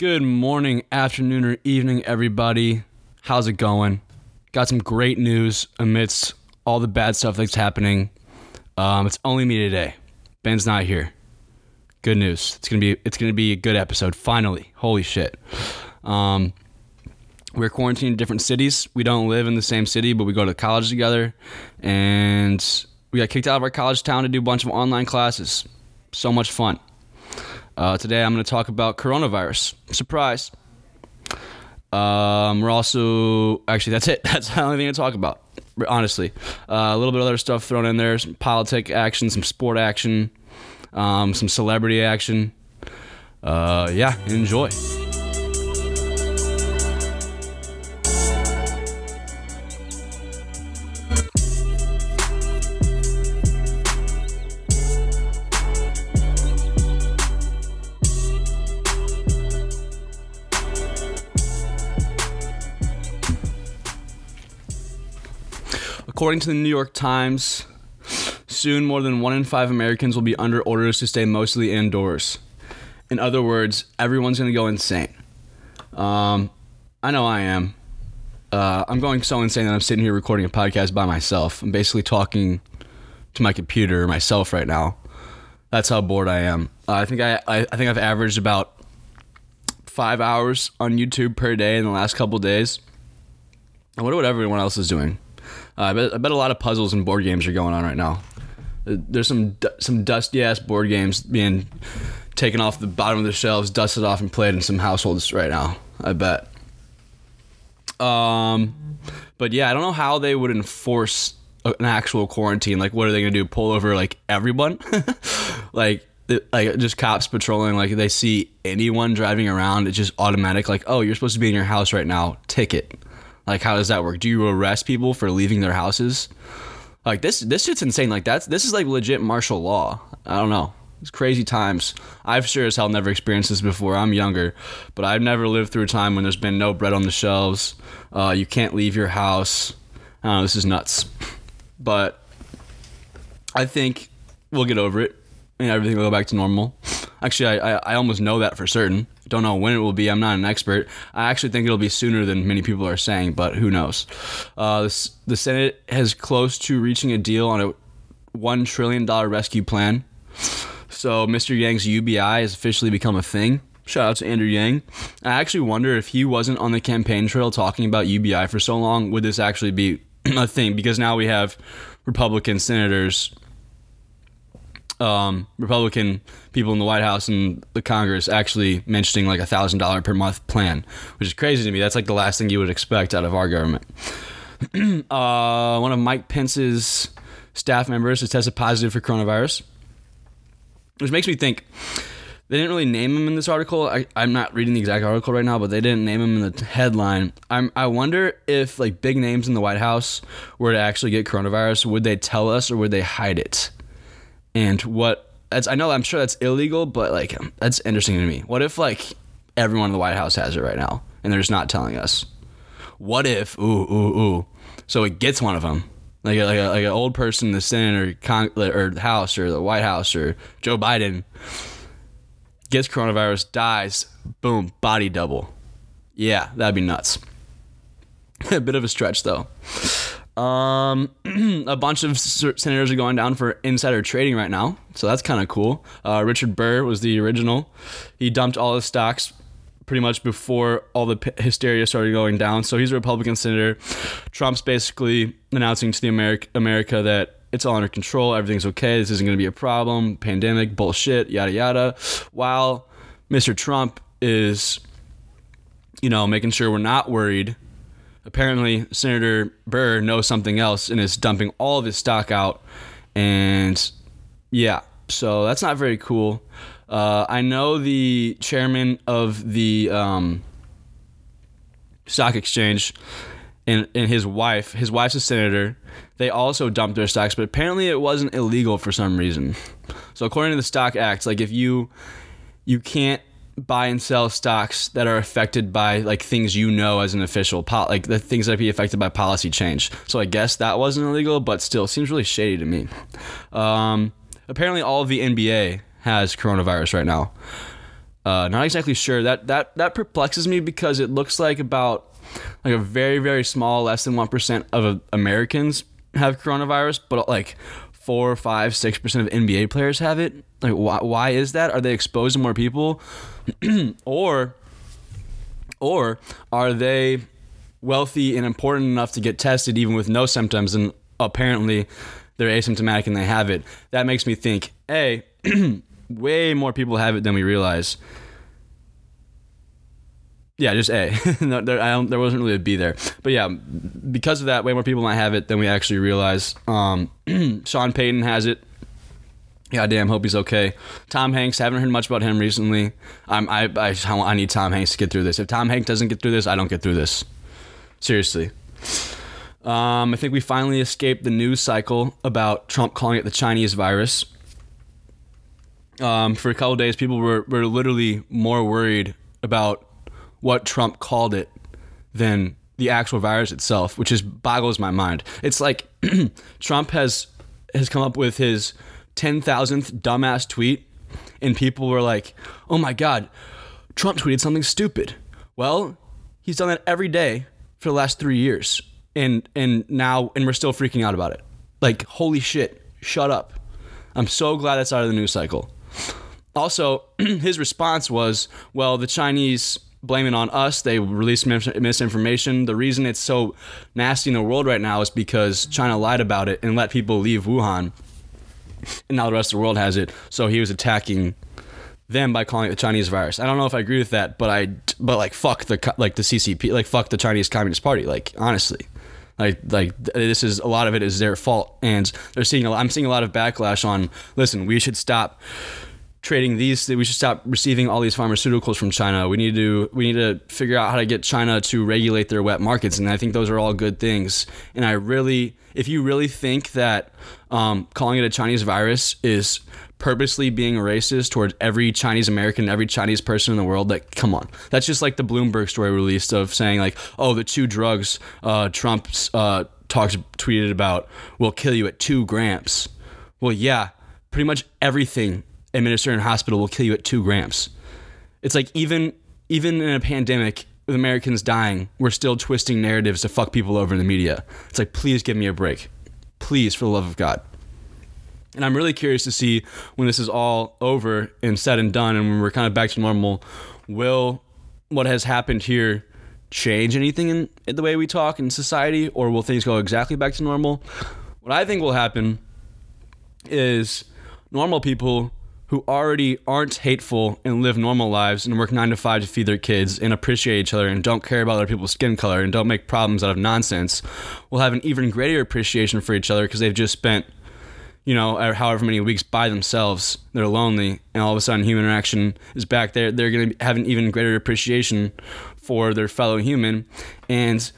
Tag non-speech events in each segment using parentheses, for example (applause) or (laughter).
Good morning, afternoon, or evening, everybody. How's it going? Got some great news amidst all the bad stuff that's happening. Um, it's only me today. Ben's not here. Good news. It's gonna be it's gonna be a good episode. Finally, holy shit. Um, we're quarantined in different cities. We don't live in the same city, but we go to college together, and we got kicked out of our college town to do a bunch of online classes. So much fun. Uh, today I'm going to talk about coronavirus. Surprise. Um, we're also actually that's it. (laughs) That's the only thing to talk about. Honestly, uh, a little bit of other stuff thrown in there: some politic action, some sport action, um, some celebrity action. Uh, yeah, enjoy. According to the New York Times, soon more than one in five Americans will be under orders to stay mostly indoors. In other words, everyone's going to go insane. Um, I know I am. Uh, I'm going so insane that I'm sitting here recording a podcast by myself. I'm basically talking to my computer myself right now. That's how bored I am. Uh, I think I, I I think I've averaged about five hours on YouTube per day in the last couple days. I wonder what everyone else is doing. Uh, I, bet, I bet a lot of puzzles and board games are going on right now. Uh, There's some some dusty ass board games being taken off the bottom of the shelves, dusted off, and played in some households right now. I bet. Um, but yeah, I don't know how they would enforce an actual quarantine. Like, what are they gonna do? Pull over like everyone? (laughs) like, like just cops patrolling. Like, they see anyone driving around, it's just automatic. Like, oh, you're supposed to be in your house right now. Ticket. Like, how does that work? Do you arrest people for leaving their houses? Like this, this shit's insane. Like that's this is like legit martial law. I don't know. It's crazy times. I've sure as hell never experienced this before. I'm younger, but I've never lived through a time when there's been no bread on the shelves. Uh, you can't leave your house. I don't know. This is nuts. But I think we'll get over it and everything will go back to normal. Actually, I, I, I almost know that for certain. Don't know when it will be. I'm not an expert. I actually think it'll be sooner than many people are saying, but who knows? Uh, the, the Senate has close to reaching a deal on a $1 trillion rescue plan. So Mr. Yang's UBI has officially become a thing. Shout out to Andrew Yang. I actually wonder if he wasn't on the campaign trail talking about UBI for so long, would this actually be (clears throat) a thing? Because now we have Republican senators um, Republican people in the White House and the Congress actually mentioning like a thousand dollar per month plan, which is crazy to me. That's like the last thing you would expect out of our government. (clears throat) uh, one of Mike Pence's staff members has tested positive for coronavirus, which makes me think they didn't really name him in this article. I, I'm not reading the exact article right now, but they didn't name him in the headline. I'm, I wonder if like big names in the White House were to actually get coronavirus, would they tell us or would they hide it? And what that's I know I'm sure that's illegal, but like um, that's interesting to me. What if like everyone in the White House has it right now and they're just not telling us? What if ooh ooh ooh, so it gets one of them like a, like a, like an old person in the Senate or Con- or the House or the White House or Joe Biden gets coronavirus, dies, boom, body double. Yeah, that'd be nuts. (laughs) a bit of a stretch though. Um, (clears throat) a bunch of senators are going down for insider trading right now, so that's kind of cool. Uh, Richard Burr was the original. He dumped all his stocks pretty much before all the hysteria started going down. So he's a Republican senator. Trump's basically announcing to the America, America that it's all under control, everything's okay, this isn't going to be a problem, pandemic, bullshit, yada yada. While Mr. Trump is, you know, making sure we're not worried apparently Senator Burr knows something else and is dumping all of his stock out. And yeah, so that's not very cool. Uh, I know the chairman of the um, stock exchange and, and his wife, his wife's a senator. They also dumped their stocks, but apparently it wasn't illegal for some reason. So according to the Stock Act, like if you you can't buy and sell stocks that are affected by like things you know as an official po- like the things that be affected by policy change. So i guess that wasn't illegal but still seems really shady to me. Um, apparently all of the nba has coronavirus right now. Uh, not exactly sure. That that that perplexes me because it looks like about like a very very small, less than one percent of Americans have coronavirus, but like four, five, six percent of NBA players have it. Like, why, why is that? Are they exposed to more people, (clears throat) or or are they wealthy and important enough to get tested even with no symptoms and apparently they're asymptomatic and they have it? That makes me think, a (clears throat) way more people have it than we realize. Yeah, just A. (laughs) no, there, there, wasn't really a B there, but yeah, because of that, way more people might have it than we actually realize. Um, (clears throat) Sean Payton has it. Yeah, damn. Hope he's okay. Tom Hanks. Haven't heard much about him recently. I'm, I, I, I need Tom Hanks to get through this. If Tom Hanks doesn't get through this, I don't get through this. Seriously. Um, I think we finally escaped the news cycle about Trump calling it the Chinese virus. Um, for a couple days, people were, were literally more worried about what Trump called it than the actual virus itself, which just boggles my mind. It's like (clears throat) Trump has has come up with his ten thousandth dumbass tweet, and people were like, "Oh my god, Trump tweeted something stupid." Well, he's done that every day for the last three years, and and now and we're still freaking out about it. Like, holy shit, shut up. I'm so glad that's out of the news cycle. Also, (clears throat) his response was, "Well, the Chinese." Blame it on us. They released misinformation. The reason it's so nasty in the world right now is because China lied about it and let people leave Wuhan. And now the rest of the world has it. So he was attacking them by calling it the Chinese virus. I don't know if I agree with that, but I but like fuck the like the CCP, like fuck the Chinese Communist Party, like honestly. Like, like this is a lot of it is their fault, and they're seeing. A, I'm seeing a lot of backlash on. Listen, we should stop trading these we should stop receiving all these pharmaceuticals from China. We need to we need to figure out how to get China to regulate their wet markets and I think those are all good things. And I really if you really think that um, calling it a Chinese virus is purposely being racist towards every Chinese American, every Chinese person in the world, like come on. That's just like the Bloomberg story released of saying like, oh, the two drugs uh, Trump's uh, talks tweeted about will kill you at two grams. Well, yeah, pretty much everything administered in hospital will kill you at two grams. It's like even even in a pandemic with Americans dying, we're still twisting narratives to fuck people over in the media. It's like, please give me a break. Please, for the love of God. And I'm really curious to see when this is all over and said and done and when we're kind of back to normal, will what has happened here change anything in, in the way we talk in society or will things go exactly back to normal? What I think will happen is normal people who already aren't hateful and live normal lives and work nine to five to feed their kids and appreciate each other and don't care about other people's skin color and don't make problems out of nonsense will have an even greater appreciation for each other because they've just spent you know however many weeks by themselves. They're lonely and all of a sudden human interaction is back there. They're going to have an even greater appreciation for their fellow human. And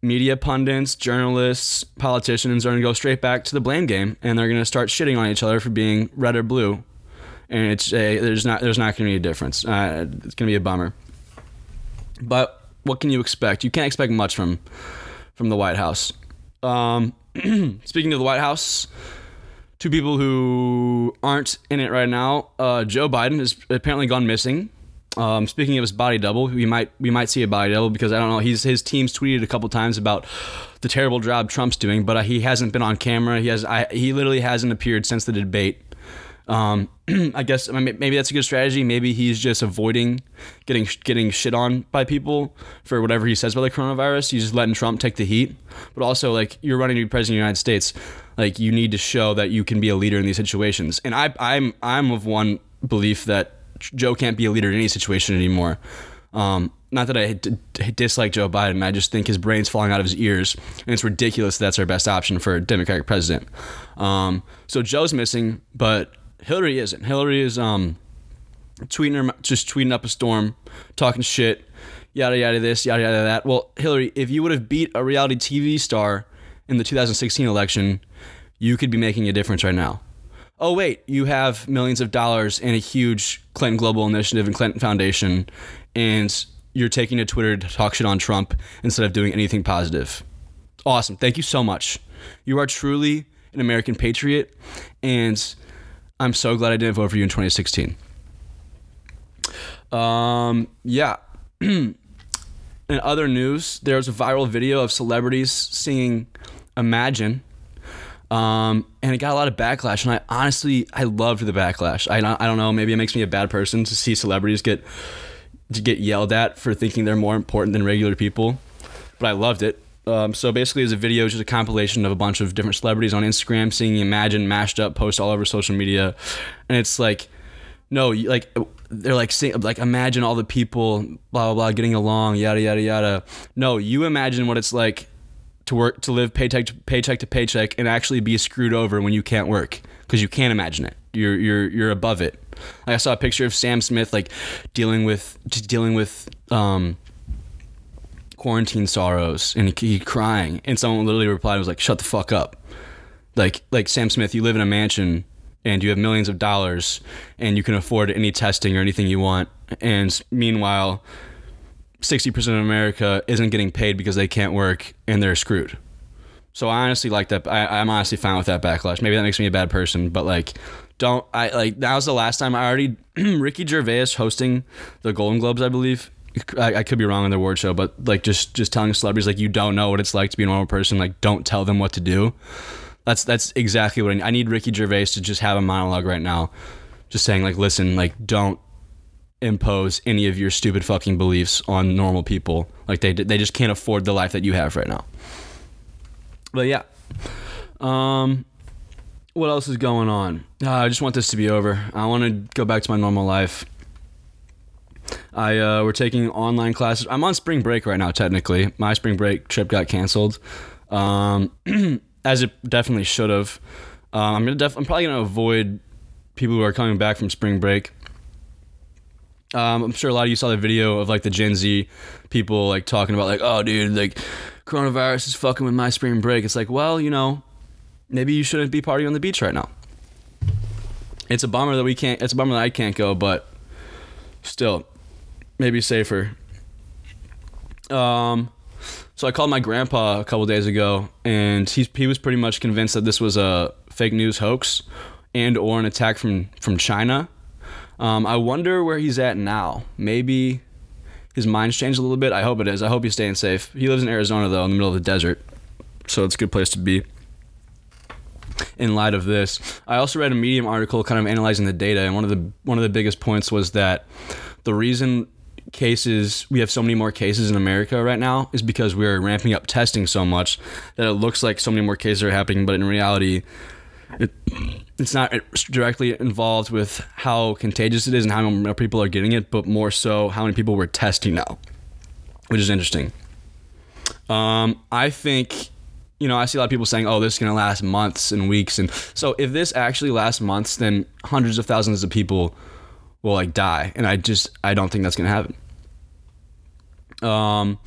media pundits, journalists, politicians are going to go straight back to the blame game and they're going to start shitting on each other for being red or blue and it's a, there's not there's not going to be a difference. Uh, it's going to be a bummer. But what can you expect? You can't expect much from from the White House. Um, (clears throat) speaking of the White House, two people who aren't in it right now. Uh, Joe Biden has apparently gone missing. Um, speaking of his body double, we might we might see a body double because I don't know. He's his team's tweeted a couple times about the terrible job Trump's doing, but uh, he hasn't been on camera. He has I, he literally hasn't appeared since the debate. Um, (clears throat) I guess I mean, maybe that's a good strategy. Maybe he's just avoiding getting getting shit on by people for whatever he says about the coronavirus. He's just letting Trump take the heat. But also, like you're running to be president of the United States, like you need to show that you can be a leader in these situations. And I, I'm I'm of one belief that Joe can't be a leader in any situation anymore. Um, not that I dislike Joe Biden, I just think his brain's falling out of his ears, and it's ridiculous that that's our best option for a Democratic president. Um, so Joe's missing, but Hillary isn't. Hillary is um tweeting her, just tweeting up a storm, talking shit, yada yada this, yada yada that. Well, Hillary, if you would have beat a reality TV star in the 2016 election, you could be making a difference right now. Oh wait, you have millions of dollars in a huge Clinton Global Initiative and Clinton Foundation, and you're taking to Twitter to talk shit on Trump instead of doing anything positive. Awesome. Thank you so much. You are truly an American patriot, and I'm so glad I didn't vote for you in 2016. Um, yeah. (clears throat) In other news, there was a viral video of celebrities singing "Imagine," um, and it got a lot of backlash. And I honestly, I loved the backlash. I I don't know. Maybe it makes me a bad person to see celebrities get to get yelled at for thinking they're more important than regular people, but I loved it. Um, so basically, it's a video, just a compilation of a bunch of different celebrities on Instagram singing "Imagine" mashed up, post all over social media, and it's like, no, like they're like sing, like imagine all the people, blah blah blah, getting along, yada yada yada. No, you imagine what it's like to work to live paycheck to paycheck to paycheck and actually be screwed over when you can't work because you can't imagine it. You're you're you're above it. Like I saw a picture of Sam Smith like dealing with just dealing with um quarantine sorrows and he, he crying. And someone literally replied was like shut the fuck up. Like like Sam Smith you live in a mansion and you have millions of dollars and you can afford any testing or anything you want. And meanwhile 60% of America isn't getting paid because they can't work and they're screwed. So I honestly like that. I, I'm honestly fine with that backlash. Maybe that makes me a bad person but like don't I like that was the last time I already (clears throat) Ricky Gervais hosting the Golden Globes I believe I, I could be wrong on the award show but like just just telling celebrities like you don't know what it's like to be a normal person like don't tell them what to do that's that's exactly what I need. I need Ricky Gervais to just have a monologue right now, just saying like, listen, like don't impose any of your stupid fucking beliefs on normal people. Like they they just can't afford the life that you have right now. But yeah, um, what else is going on? Uh, I just want this to be over. I want to go back to my normal life. I uh, we're taking online classes. I'm on spring break right now. Technically, my spring break trip got canceled. Um, (clears throat) as it definitely should have. Um, I'm gonna def- I'm probably gonna avoid people who are coming back from spring break. Um, I'm sure a lot of you saw the video of like the Gen Z people like talking about like, oh dude, like coronavirus is fucking with my spring break. It's like, well, you know, maybe you shouldn't be partying on the beach right now. It's a bummer that we can't. It's a bummer that I can't go, but still, maybe safer. Um, so I called my grandpa a couple days ago, and he he was pretty much convinced that this was a fake news hoax and or an attack from from China. Um, I wonder where he's at now. Maybe his mind's changed a little bit. I hope it is. I hope he's staying safe. He lives in Arizona though, in the middle of the desert, so it's a good place to be. In light of this, I also read a Medium article kind of analyzing the data, and one of the one of the biggest points was that the reason cases we have so many more cases in America right now is because we're ramping up testing so much that it looks like so many more cases are happening, but in reality, it, it's not directly involved with how contagious it is and how many people are getting it, but more so how many people we're testing now, which is interesting. Um, I think, you know, I see a lot of people saying, "Oh, this is gonna last months and weeks," and so if this actually lasts months, then hundreds of thousands of people will like die, and I just I don't think that's gonna happen. Um,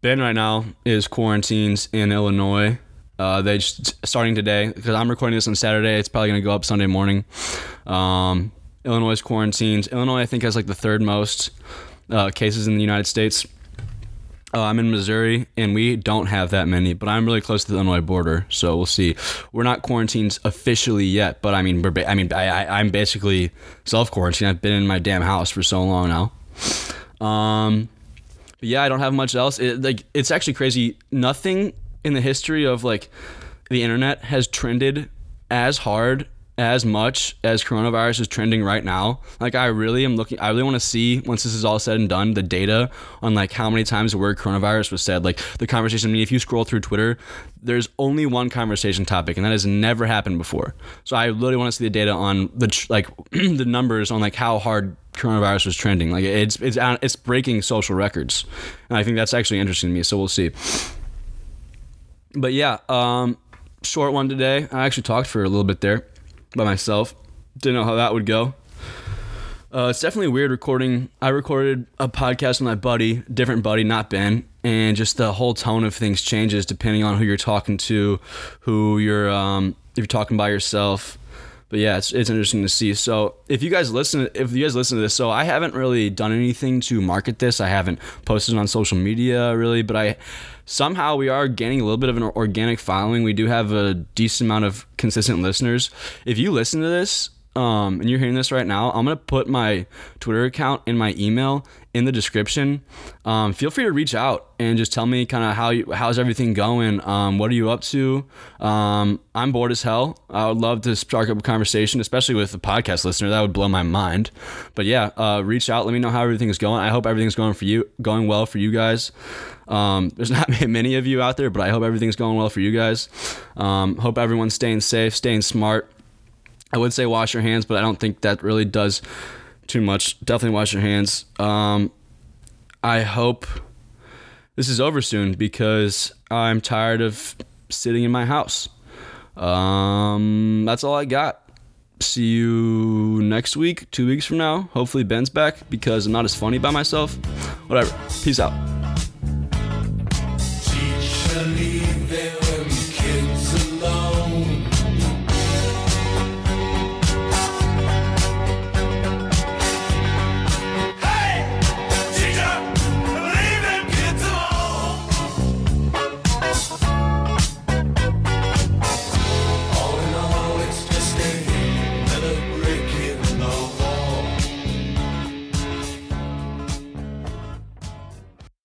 Ben right now is quarantines in Illinois. Uh, they just starting today because I'm recording this on Saturday. It's probably gonna go up Sunday morning. Um, Illinois quarantines. Illinois, I think, has like the third most uh, cases in the United States. Uh, I'm in Missouri, and we don't have that many, but I'm really close to the Illinois border, so we'll see. We're not quarantined officially yet, but I mean, we're ba- I mean, I, I'm basically self quarantined. I've been in my damn house for so long now. Um, but yeah, I don't have much else. It, like, it's actually crazy. Nothing in the history of like the internet has trended as hard as much as coronavirus is trending right now. Like I really am looking I really want to see once this is all said and done the data on like how many times the word coronavirus was said. Like the conversation I mean if you scroll through Twitter, there's only one conversation topic and that has never happened before. So I really want to see the data on the tr- like (clears throat) the numbers on like how hard coronavirus was trending. Like it's it's it's breaking social records. And I think that's actually interesting to me, so we'll see. But yeah, um short one today. I actually talked for a little bit there by myself. Didn't know how that would go. Uh, it's definitely weird recording. I recorded a podcast with my buddy, different buddy, not Ben, and just the whole tone of things changes depending on who you're talking to, who you're um, if you're talking by yourself. But yeah, it's it's interesting to see. So if you guys listen, if you guys listen to this, so I haven't really done anything to market this. I haven't posted on social media really, but I somehow we are gaining a little bit of an organic following. We do have a decent amount of consistent listeners. If you listen to this um, and you're hearing this right now, I'm gonna put my Twitter account and my email in the description. Um, feel free to reach out and just tell me kind of how you, how's everything going. Um, what are you up to? Um, I'm bored as hell. I would love to spark up a conversation, especially with a podcast listener. That would blow my mind. But yeah, uh, reach out. Let me know how everything is going. I hope everything's going for you, going well for you guys. Um, there's (laughs) not many of you out there, but I hope everything's going well for you guys. Um, hope everyone's staying safe, staying smart. I would say wash your hands, but I don't think that really does too much. Definitely wash your hands. Um, I hope this is over soon because I'm tired of sitting in my house. Um, that's all I got. See you next week, two weeks from now. Hopefully, Ben's back because I'm not as funny by myself. Whatever. Peace out.